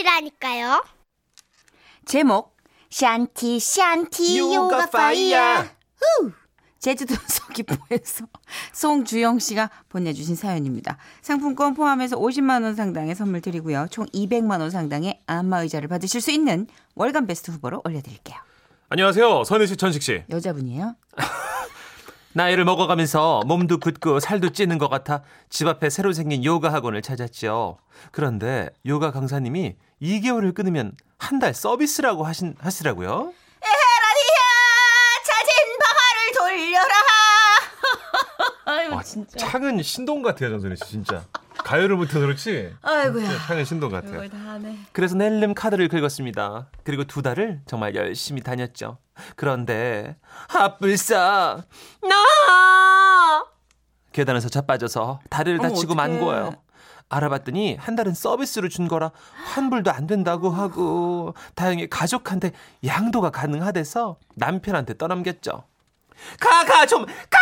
것이라니까요. 제목 샨티 샨티 요가 파이야. 후. 제주도 서귀포에서 송주영 씨가 보내주신 사연입니다. 상품권 포함해서 50만 원 상당의 선물 드리고요. 총 200만 원 상당의 안마 의자를 받으실 수 있는 월간 베스트 후보로 올려드릴게요. 안녕하세요. 선희 씨, 천식 씨. 여자분이에요? 나이를 먹어가면서 몸도 붓고 살도 찌는 것 같아 집 앞에 새로 생긴 요가 학원을 찾았죠. 그런데 요가 강사님이 2개월을 끊으면 한 달 서비스라고 하신, 하시라고요. 자진 방아를 돌려라. 아이고 아, 창은 신동 같아요, 정선희 씨, 진짜. 가요를 못해서 그렇지. 아이고야. 창은 신동 같아요. 이걸 다 하네. 그래서 낼름 카드를 긁었습니다. 그리고 두 달을 정말 열심히 다녔죠. 그런데 핫불싸 나 계단에서 자빠져서 다리를 어머, 다치고 어떡해. 만 거예요. 알아봤더니 한 달은 서비스로 준 거라 환불도 안 된다고 하고 다행히 가족한테 양도가 가능하대서 남편한테 떠넘겼죠. 가 가 좀 가!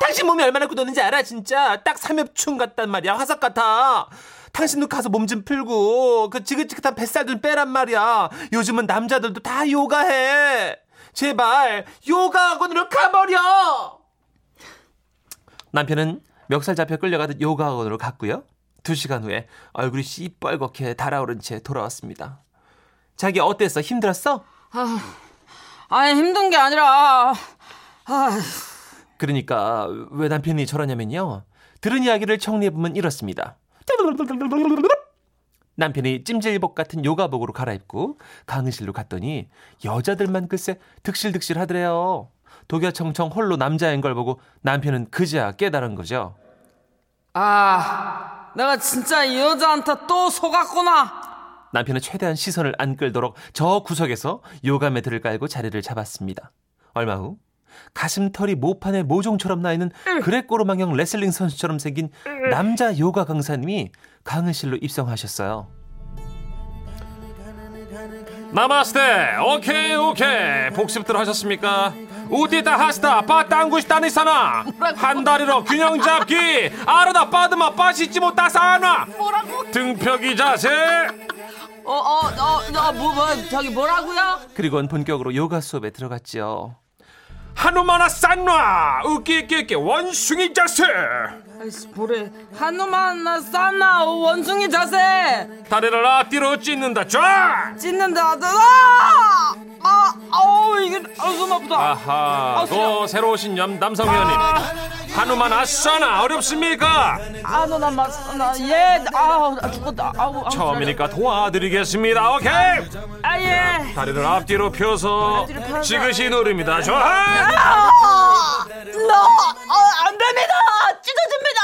당신 몸이 얼마나 굳었는지 알아 진짜? 딱 삼엽충 같단 말이야 화석 같아. 당신도 가서 몸 좀 풀고 그 지긋지긋한 뱃살 좀 빼란 말이야. 요즘은 남자들도 다 요가해. 제발 요가 학원으로 가버려! 남편은 멱살 잡혀 끌려가듯 요가 학원으로 갔고요. 두 시간 후에 얼굴이 씨뻘겋게 달아오른 채 돌아왔습니다. 자기 어땠어? 힘들었어? 아니 힘든 게 아니라 아, 그러니까 왜 남편이 저러냐면요. 들은 이야기를 정리해보면 이렇습니다. 남편이 찜질복 같은 요가복으로 갈아입고 강의실로 갔더니 여자들만 글쎄 득실득실 하더래요. 독야청청 홀로 남자인 걸 보고 남편은 그제야 깨달은 거죠. 아 내가 진짜 이 여자한테 또 속았구나. 남편은 최대한 시선을 안 끌도록 저 구석에서 요가 매트를 깔고 자리를 잡았습니다. 얼마 후 가슴털이 모판에 모종처럼 나 있는 그레꼬르망형 레슬링 선수처럼 생긴 남자 요가 강사님이 강의실로 입성하셨어요. 나마스테 오케이 오케이 복습들 하셨습니까? 우디다 하스다 빠땅구시다니사나 한 다리로 균형 잡기 아르다 빠드마 빠시지 못다사나 뭐라고? 등펴기 자세 어어어뭐 뭐, 저기 뭐라고요? 그리고는 본격으로 요가 수업에 들어갔지요. 하누마나 싼나 으끼끼끼 원숭이 자세. 아이씨 뭐래 한우만 쌌나 원숭이 자세. 다리를 앞뒤로 찢는다. 쫙! 찢는다. 아! 아! 아우 이게 아손 아프다. 아하 아. 또 새로 오신 남, 남성 회원님 하누만 아싸나 어렵습니까? 아너나 맞나예 아우 아, 죽었다. 아우 아우, 처음이니까 도와드리겠습니다. 오케이. 아예. 다리를 앞뒤로 펴서 앞뒤로 펴서. 지그시 누릅니다. 좋아. 너안 됩니다. 찢어집니다.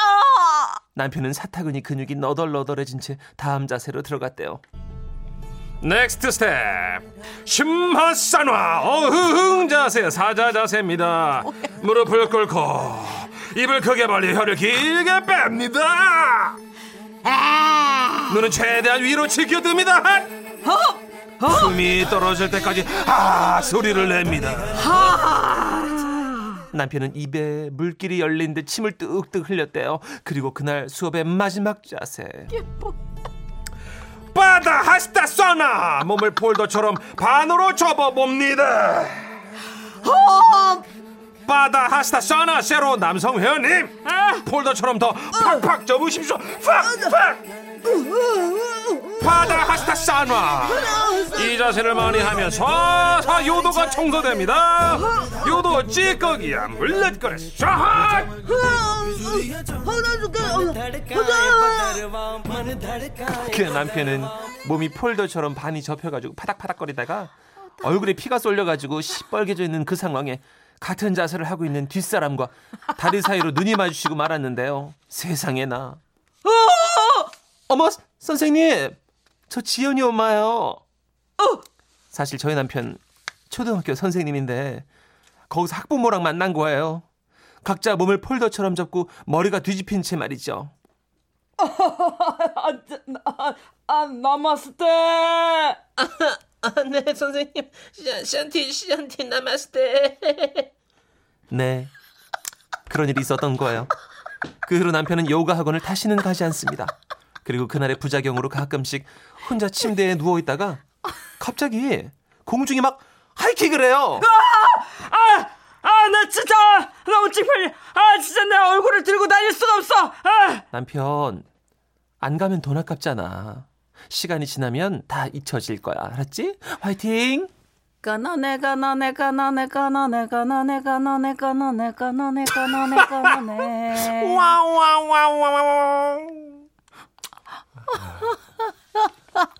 남편은 사타구니 근육이 너덜너덜해진 채 다음 자세로 들어갔대요. next step 심하사나. 어흥 자세 사자 자세입니다. 무릎을 꿇고 입을 크게 벌려 혀를 길게 뺍니다. 눈은 최대한 위로 치켜듭니다. 숨이 떨어질 때까지 아 소리를 냅니다. 남편은 입에 물길이 열린 듯 침을 뚝뚝 흘렸대요. 그리고 그날 수업의 마지막 자세. 바다 하스타 쏘나 몸을 폴더처럼 반으로 접어봅니다. 바다 하스타 쏘나 새로 남성 회원님 폴더처럼 더 팍팍 접으십시오. 팍팍. 바다 하스타 쏘나 이 자세를 많이 하면 서서 요도가 청소됩니다. 요도 찌꺼기야 물렛거려 쫙. 그 남편은 몸이 폴더처럼 반이 접혀가지고 파닥파닥거리다가 얼굴에 피가 쏠려가지고 시뻘개져 있는 그 상황에 같은 자세를 하고 있는 뒷사람과 다리 사이로 눈이 마주치고 말았는데요. 세상에나. 어머 선생님 저 지연이 엄마요. 사실 저희 남편 초등학교 선생님인데 거기서 학부모랑 만난 거예요. 각자 몸을 폴더처럼 접고 머리가 뒤집힌 채 말이죠. 아, 아 나마스테 아, 네, 선생님. 시- 샨티, 샨티, 나마스테. 네. 그런 일이 있었던 거예요. 그 후로 남편은 요가 학원을 다시는 가지 않습니다. 그리고 그날의 부작용으로 가끔씩 혼자 침대에 누워 있다가 갑자기 공중에 막 하이킥을 해요. 아, 나 진짜 너무 찌팔려. 아, 진짜 내 얼굴을 들고 다닐 수가 없어. 아. 남편 안 가면 돈 아깝잖아. 시간이 지나면 다 잊혀질 거야. 알았지? 화이팅! 가나 내가 나 내가 나 내가 나 내가 나 내가 나 내가 나 내가 나 내가 나 내가 나 내. 와와와와와.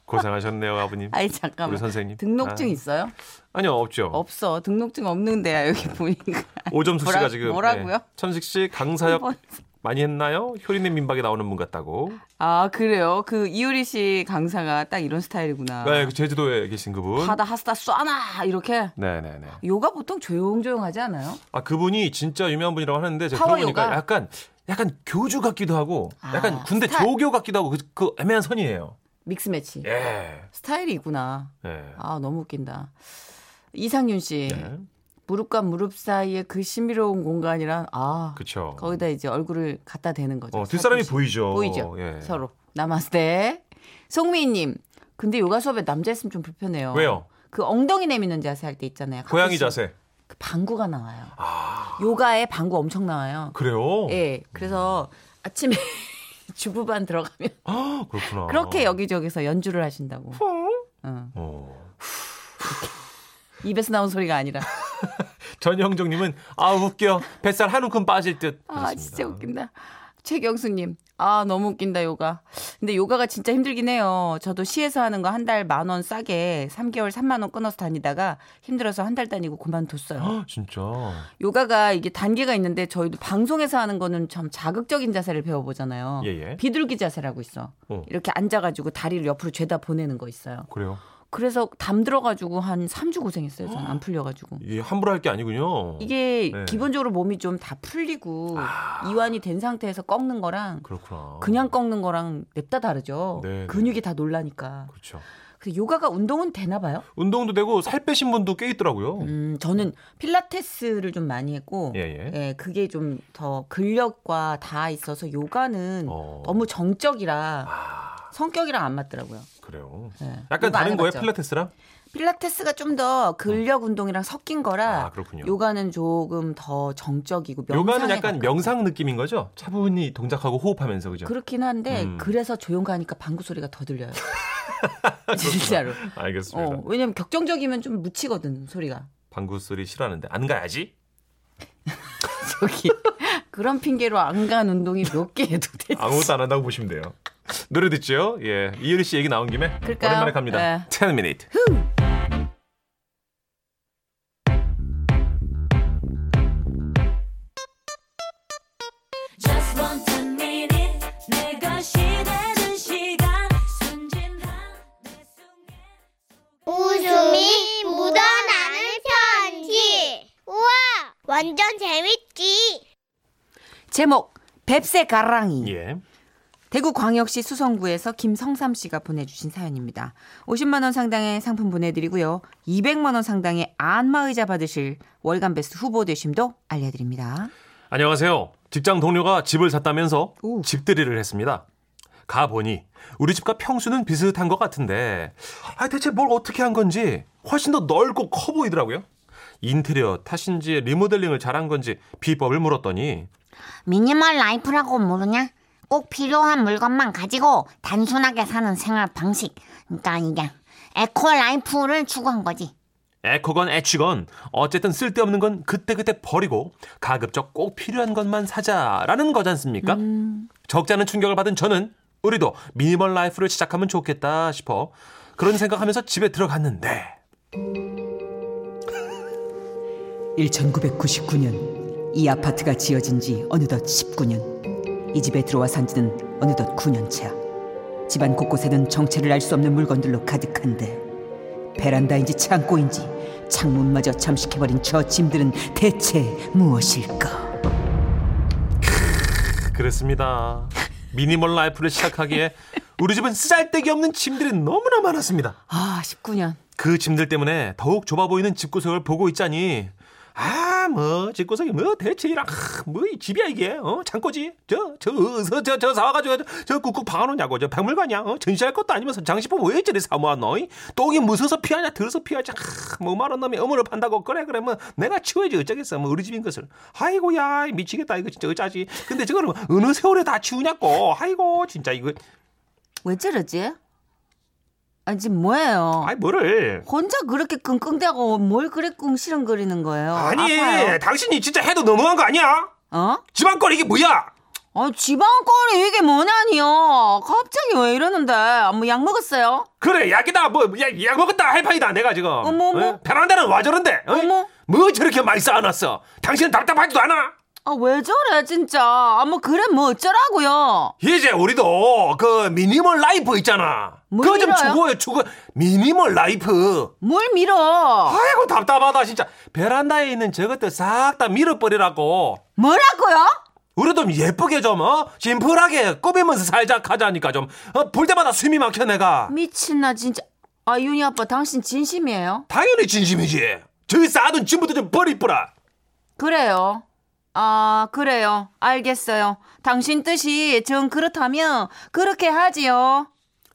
고생하셨네요, 아버님. 아이 잠깐만. 우리 선생님. 등록증 아. 있어요? 아니요, 없죠. 없어. 등록증 없는데야 여기 보니까. 오점수 씨가 지금 뭐라고요? 네. 천식 씨 강사역 뭐- 많이 했나요? 효리네 민박에 나오는 분 같다고. 아 그래요? 그 이효리 씨 강사가 딱 이런 스타일이구나. 네, 그 제주도에 계신 그분. 바다 하스타 쏴나 이렇게. 네, 네, 네. 요가 보통 조용조용하지 않아요? 아 그분이 진짜 유명한 분이라고 하는데 제가 들어보니까 요가? 약간 약간 교주 같기도 하고 아, 약간 군대 스타일. 조교 같기도 하고 그, 그 애매한 선이에요. 믹스 매치. 예. 스타일이 있구나. 예. 아 너무 웃긴다. 이상윤 씨 예. 무릎과 무릎 사이에 그 신비로운 공간이란 아 그렇죠. 거기다 이제 얼굴을 갖다 대는 거죠. 어, 뒷사람이. 보이죠. 보이죠. 예. 서로 나마스테. 송미희님. 근데 요가 수업에 남자 있으면 좀 불편해요. 왜요? 그 엉덩이 내미는 자세 할 때 있잖아요. 고양이 자세. 그 방구가 나와요. 아, 요가에 방구 엄청 나와요. 그래요? 예. 그래서 아침에 주부반 들어가면 아, 그렇구나. 그렇게 여기저기서 연주를 하신다고. 응. 어. 입에서 나온 소리가 아니라. 전형정님은 아 웃겨 뱃살 한 움큼 빠질 듯. 아, 그렇습니다. 진짜 웃긴다. 최경수님, 아, 너무 웃긴다, 요가. 근데 요가가 진짜 힘들긴 해요. 저도 시에서 하는 거 한 달 만 원 싸게 3개월 3만원 끊어서 다니다가 힘들어서 한 달 다니고 그만뒀어요. 아, 진짜. 요가가 이게 단계가 있는데 저희도 방송에서 하는 거는 참 자극적인 자세를 배워보잖아요. 예, 예. 비둘기 자세라고 있어. 어. 이렇게 앉아가지고 다리를 옆으로 죄다 보내는 거 있어요. 그래요. 그래서 담 들어가지고 한 3주 고생했어요. 저는 안 풀려가지고. 이게 함부로 할 게 아니군요. 이게 네. 기본적으로 몸이 좀 다 풀리고 이완이 된 상태에서 꺾는 거랑 그렇구나. 그냥 꺾는 거랑 냅다 다르죠. 네, 네. 근육이 다 놀라니까. 그렇죠. 그래서 요가가 운동은 되나 봐요. 운동도 되고 살 빼신 분도 꽤 있더라고요. 음, 저는 필라테스를 좀 많이 했고, 예, 예. 그게 좀 더 근력과 다 있어서 요가는 어. 너무 정적이라 아, 성격이랑 안 맞더라고요. 그래요. 예. 약간 다른 거예요? 필라테스랑? 필라테스가 좀 더 근력 운동이랑 섞인 거라 아, 그렇군요. 요가는 조금 더 정적이고 명상에 요가는 약간 가깝- 명상 느낌인 거죠? 차분히 동작하고 호흡하면서 그죠? 그렇긴 한데 음. 그래서 조용 가니까 방구 소리가 더 들려요. 진짜로. 알겠습니다. 어, 왜냐면 격정적이면 좀 묻히거든 소리가. 방구 소리 싫어하는데 안 가야지? 저기 그런 핑계로 안 간 운동이 몇개 해도 되지. 아무것도 안 한다고 보시면 돼요. 노래 듣죠? 예. 이효리 씨 얘기 나온 김에 그럴까요? 오랜만에 갑니다. 네. 10 minute. 속에 웃음이 묻어나는 편지. 우와, 완전 재밌지. 제목 뱁새 가랑이. 예. 대구 광역시 수성구에서 김성삼 씨가 보내주신 사연입니다. 50만 원 상당의 상품 보내드리고요. 200만 원 상당의 안마의자 받으실 월간 베스트 후보 되심도 알려드립니다. 안녕하세요. 직장 동료가 집을 샀다면서 오. 집들이를 했습니다. 가 보니 우리 집과 평수는 비슷한 것 같은데 아 대체 뭘 어떻게 한 건지 훨씬 더 넓고 커 보이더라고요. 인테리어 탓인지 리모델링을 잘한 건지 비법을 물었더니 minimal life라고 모르냐? 꼭 필요한 물건만 가지고 단순하게 사는 생활 방식. 그러니까 이게 eco life를 추구한 거지. eco건 에취건 어쨌든 쓸데없는 건 그때그때 버리고 가급적 꼭 필요한 것만 사자라는 거지 않습니까? 적잖은 충격을 받은 저는 우리도 minimal life를 시작하면 좋겠다 싶어 그런 생각하면서 집에 들어갔는데 1999년 이 아파트가 지어진 지 어느덧 19년. 이 집에 들어와 산 지는 어느덧 9년 차. 집안 곳곳에는 정체를 알 수 없는 물건들로 가득한데 베란다인지 창고인지 창문마저 잠식해버린 저 짐들은 대체 무엇일까? 그렇습니다. minimal life를 시작하기에 우리 집은 쓰잘데기 없는 짐들이 너무나 많았습니다. 아 19년. 그 짐들 때문에 더욱 좁아 보이는 집구석을 보고 있자니 아 아뭐 집구석이 뭐 대체 이랑 뭐이 집이야 이게. 어 창고지. 저저저 사와가지고 저, 저 꾹꾹 박아놓냐고. 저 박물관이야. 어 전시할 것도 아니면서 장식품 왜 저리 사모았노? 이? 똥이 무서서 피하냐 더러워서 피하지. 뭐 말한 놈이 어물을 판다고 그래 그래. 뭐 내가 치워야지 어쩌겠어. 뭐 우리 집인 것을. 아이고야 미치겠다. 이거 진짜 어쩌지. 근데 저거를 어느 세월에 다 치우냐고. 아이고 진짜 이거. 왜 저러지? 아니 지금 뭐예요? 아이 뭐를 혼자 그렇게 끙끙대고 뭘 그래 꿍시렁거리는 거예요? 아니 아파요? 당신이 진짜 해도 너무한 거 아니야 어? 집안거리 이게 뭐야 아 지방거리 이게 뭐냐니요? 갑자기 왜 이러는데? 뭐 약 먹었어요? 그래 약이다 뭐약 약 먹었다 할 판이다 내가 지금 어머, 어머. 어? 베란다는 와 저런데 어? 어머. 뭐 저렇게 많이 쌓아놨어 당신은 답답하지도 않아 아 왜 저래 진짜? 아 뭐 그래 뭐 어쩌라고요? 이제 우리도 그 minimal life 있잖아 뭘 그거 좀 밀어요? 추구해 추구 minimal life 뭘 밀어? 아이고 답답하다 진짜 베란다에 있는 저것들 싹 다 밀어버리라고 뭐라고요? 우리도 좀 예쁘게 좀 어? 심플하게 꾸미면서 살자 하자니까 좀 어, 볼 때마다 숨이 막혀 내가 미친나 진짜. 아 윤희 아빠 당신 진심이에요? 당연히 진심이지 저기 쌓아둔 짐부터 좀 버리뿌라 그래요. 아 그래요. 알겠어요. 당신 뜻이 정 그렇다면 그렇게 하지요.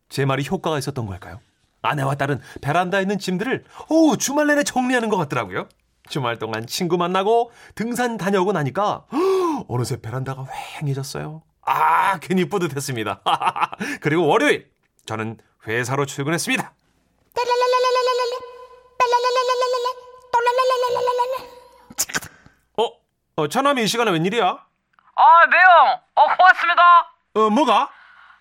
제 말이 효과가 있었던 걸까요? 아내와 딸은 베란다에 있는 짐들을 오 주말 내내 정리하는 것 같더라고요. 주말 동안 친구 만나고 등산 다녀오고 나니까 헉, 어느새 베란다가 휑해졌어요. 아 괜히 뿌듯했습니다. 그리고 월요일 저는 회사로 출근했습니다. 어, 어 차남이 이 시간에 웬일이야? 아, 매형. 어, 고맙습니다. 어 뭐가?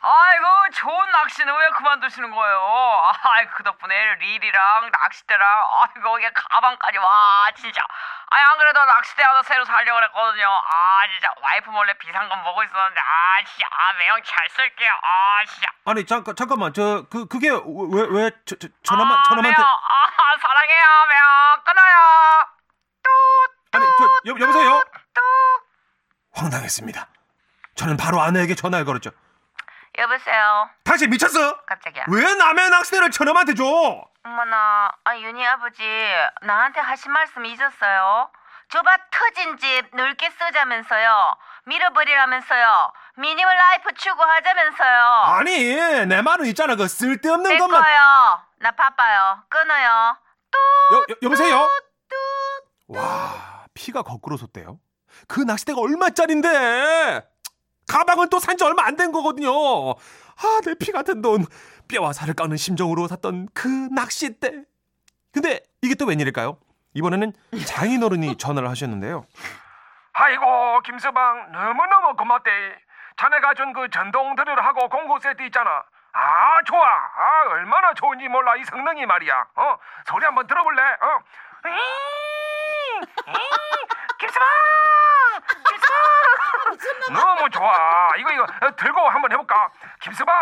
아이고, 좋은 낚시는 왜 그만두시는 거예요? 아이, 그 덕분에 릴이랑 낚싯대랑, 아이고, 이게 가방까지, 와, 진짜. 아니, 안 그래도 낚싯대 하나 새로 사려고 그랬거든요. 아, 진짜, 와이프 몰래 비상금 보고 있었는데, 아, 진짜, 아, 매형 잘 쓸게요. 아, 진짜. 아니 잠깐 잠깐만 저 그 그게 왜왜 전화만 아, 전화만테 매형, 아, 사랑해요, 매형. 끊어요. 아니 저 여, 여보세요? 또. 황당했습니다. 저는 바로 아내에게 전화를 걸었죠. 여보세요. 당신 미쳤어? 깜짝이야. 왜 남의 낚싯대를 저놈한테 줘? 어머나, 아, 윤희 아버지, 나한테 하신 말씀 잊었어요? 좁아 터진 집 넓게 쓰자면서요. 밀어버리라면서요. minimal life 추구하자면서요. 아니 내 말은 있잖아 그 쓸데없는 내 것만. 거요. 나 바빠요. 끊어요. 여, 여, 여보세요? 와 피가 거꾸로 솟대요. 그 낚싯대가 얼마짜린데? 가방은 또 산 지 얼마 안 된 거거든요. 아 내 피 같은 돈 뼈와 살을 깎는 심정으로 샀던 그 낚싯대. 근데 이게 또 웬일일까요? 이번에는 장인어른이 전화를 하셨는데요. 아이고 김서방 너무너무 고맙대 자네가 준 그 전동 드릴하고 공구 세트 있잖아 아 좋아 아 얼마나 좋은지 몰라 이 성능이 말이야 어 소리 한번 들어볼래 어 잉, 잉, 김서방 김서방 너무 좋아. 이거 이거 어, 들고 한번 해볼까? 김서방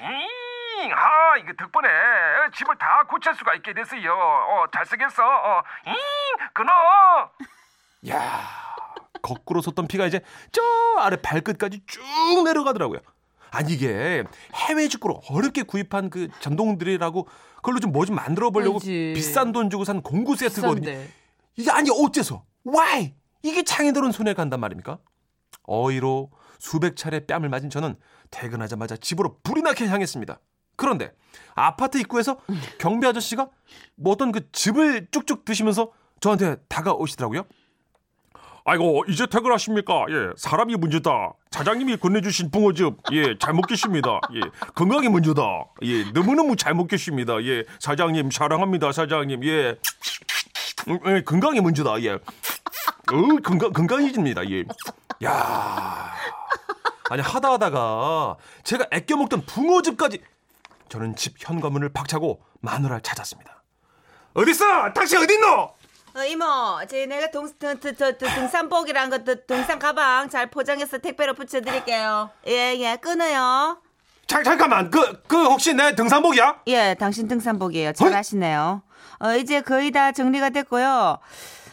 잉, 아 이거 덕분에 어, 집을 다 고칠 수가 있게 됐어요. 어 잘 쓰겠어. 어 잉, 끊어! 야 거꾸로 솟던 피가 이제 저 아래 발끝까지 쭉 내려가더라고요. 아니 이게 해외 직구로 어렵게 구입한 그 전동드릴하고 그걸로 좀 뭐 좀 만들어 보려고. 비싼 돈 주고 산 공구 세트거든요. 비싼데. 이게 아니 어째서? Why? 이게 창의들은 손에 간단 말입니까? 어이로 수백 차례 뺨을 맞은 저는 퇴근하자마자 집으로 불이 나게 향했습니다. 그런데 아파트 입구에서 경비 아저씨가 뭐 어떤 그 즙을 쭉쭉 드시면서 저한테 다가오시더라고요. 아이고 이제 퇴근하십니까? 예, 사람이 문제다. 사장님이 건네주신 붕어즙, 예, 잘 먹겠습니다. 예, 건강이 문제다. 예, 너무너무 잘 먹겠습니다. 예, 사장님 사랑합니다, 사장님. 예, 음, 예 건강이 문제다. 예, 어, 건강 건강해집니다. 예, 야, 아니 하다 하다가 제가 아껴 먹던 붕어즙까지 저는 집 현관문을 박차고 마누라를 찾았습니다. 어딨어? 당신 어딨노? 어, 이모, 제 내가 동, 등, 등, 등, 등, 등산복이랑 그 등- 등산 가방 잘 포장해서 택배로 붙여드릴게요. 예, 예, 끊어요. 잠, 잠깐만 그, 그 혹시 내 등산복이야? 예, 당신 등산복이에요. 잘 어이? 아시네요. 어, 이제 거의 다 정리가 됐고요.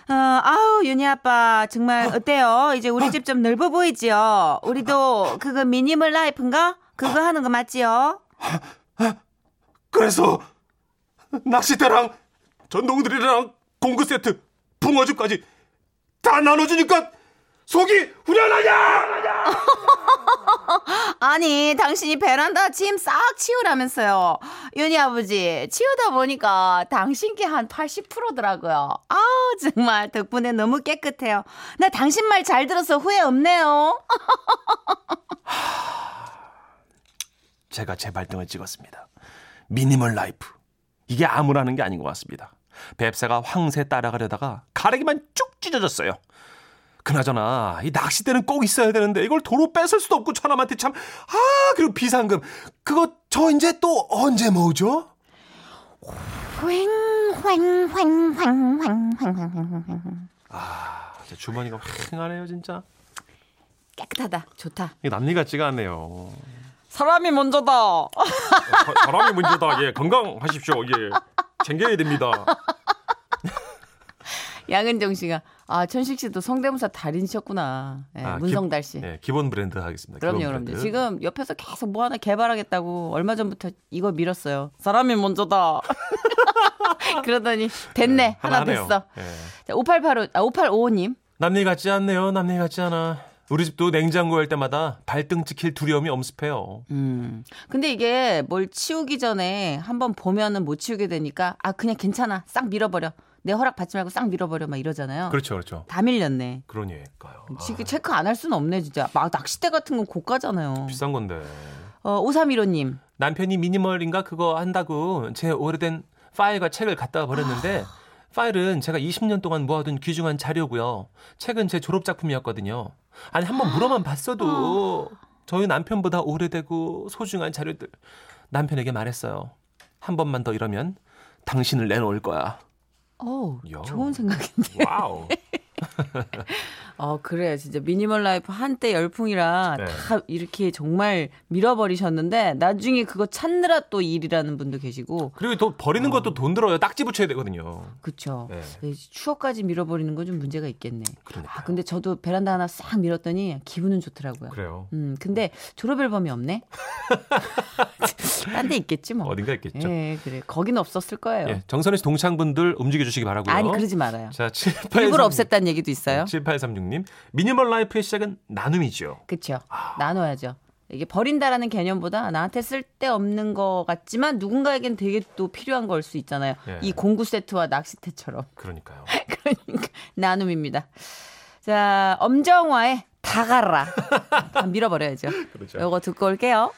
어, 아우, 윤희 아빠, 정말 어때요? 이제 우리 집 좀 넓어 보이지요? 우리도 그거 미니멀 라이프인가? 그거 하는 거 맞지요? 그래서 낚싯대랑 전동드릴이랑 공구 세트 붕어즙까지 다 나눠주니까 속이 후련하냐? 아니, 당신이 베란다 짐 싹 치우라면서요. 윤희 아버지, 치우다 보니까 당신 게 한 80%더라고요. 아우, 정말 덕분에 너무 깨끗해요. 나 당신 말 잘 들어서 후회 없네요. 제가 제 발등을 찍었습니다. minimal life. 이게 아무나 하는 게 아닌 것 같습니다. 뱁새가 황새 따라가려다가 가래기만 쭉 찢어졌어요. 그나저나 이 낚싯대는 꼭 있어야 되는데 이걸 도로 뺏을 수도 없고 저남한테 참 아 그리고 비상금 그거 저 이제 또 언제 모으죠? 횡횡횡횡횡횡횡 아제 주머니가 휑하네요 진짜. 깨끗하다. 좋다. 이게 남일 같지가 않네요. 사람이 먼저다. 사, 사람이 문제다. 예 건강하십시오. 예 챙겨야 됩니다. 양은정 씨가 아 천식 씨도 성대모사 달인이셨구나. 예, 아, 문성달 기- 씨. 예, 기본 브랜드 하겠습니다. 그럼요, 기본 그럼요. 지금 옆에서 계속 뭐 하나 개발하겠다고 얼마 전부터 이거 밀었어요. 사람이 먼저다. 그러더니 됐네. 하나 하네요. 됐어. 예. 자, 5885, 아, 5855님. 남일 같지 않네요. 남일 같지 않아. 우리 집도 냉장고 열 때마다 발등 찍힐 두려움이 엄습해요. 음. 근데 이게 뭘 치우기 전에 한번 보면은 못 치우게 되니까 아, 그냥 괜찮아. 싹 밀어버려. 내 허락 받지 말고 싹 밀어버려. 막 이러잖아요. 그렇죠, 그렇죠. 다 밀렸네. 그러니까요. 아, 지금 체크 안 할 수는 없네, 진짜. 막 낚싯대 같은 건 고가잖아요. 비싼 건데. 어, 5315님. 남편이 미니멀인가 그거 한다고 제 오래된 파일과 책을 갖다 버렸는데 파일은 제가 20년 동안 모아둔 귀중한 자료고요. 책은 제 졸업 작품이었거든요. 아니 한번 물어만 봤어도 저희 남편보다 오래되고 소중한 자료들 남편에게 말했어요. 한 번만 더 이러면 당신을 내놓을 거야. 어 야. 좋은 생각인데. wow. 어, 그래. 진짜 minimal life 한때 열풍이라 네. 다 이렇게 정말 밀어버리셨는데 나중에 그거 찾느라 또 일이라는 분도 계시고. 그리고 또 버리는 것도 돈 들어요. 딱지 붙여야 되거든요. 그쵸. 네. 네, 추억까지 밀어버리는 건 좀 문제가 있겠네. 그러니까요. 아, 근데 저도 베란다 하나 싹 밀었더니 기분은 좋더라고요. 그래요. 음, 근데 졸업 앨범이 없네? 딴 데 있겠지 뭐. 어딘가 있겠죠. 예, 그래. 거기는 없었을 거예요. 예, 정선희 씨 동창분들 움직여 주시기 바라고요. 아니, 그러지 말아요. 자, 7836. 일부러 없앴다는 얘기 도 있어요. 7836님. minimal life의 시작은 나눔이죠. 그쵸. 아. 나눠야죠. 이게 버린다라는 개념보다 나한테 쓸데없는 거 같지만 누군가에겐 되게 또 필요한 걸 수 있잖아요. 예. 이 공구 세트와 낚싯대처럼. 그러니까요. 그러니까 나눔입니다. 자, 엄정화의 다 가라. 다 밀어버려야죠. 그렇죠. 요거 듣고 올게요.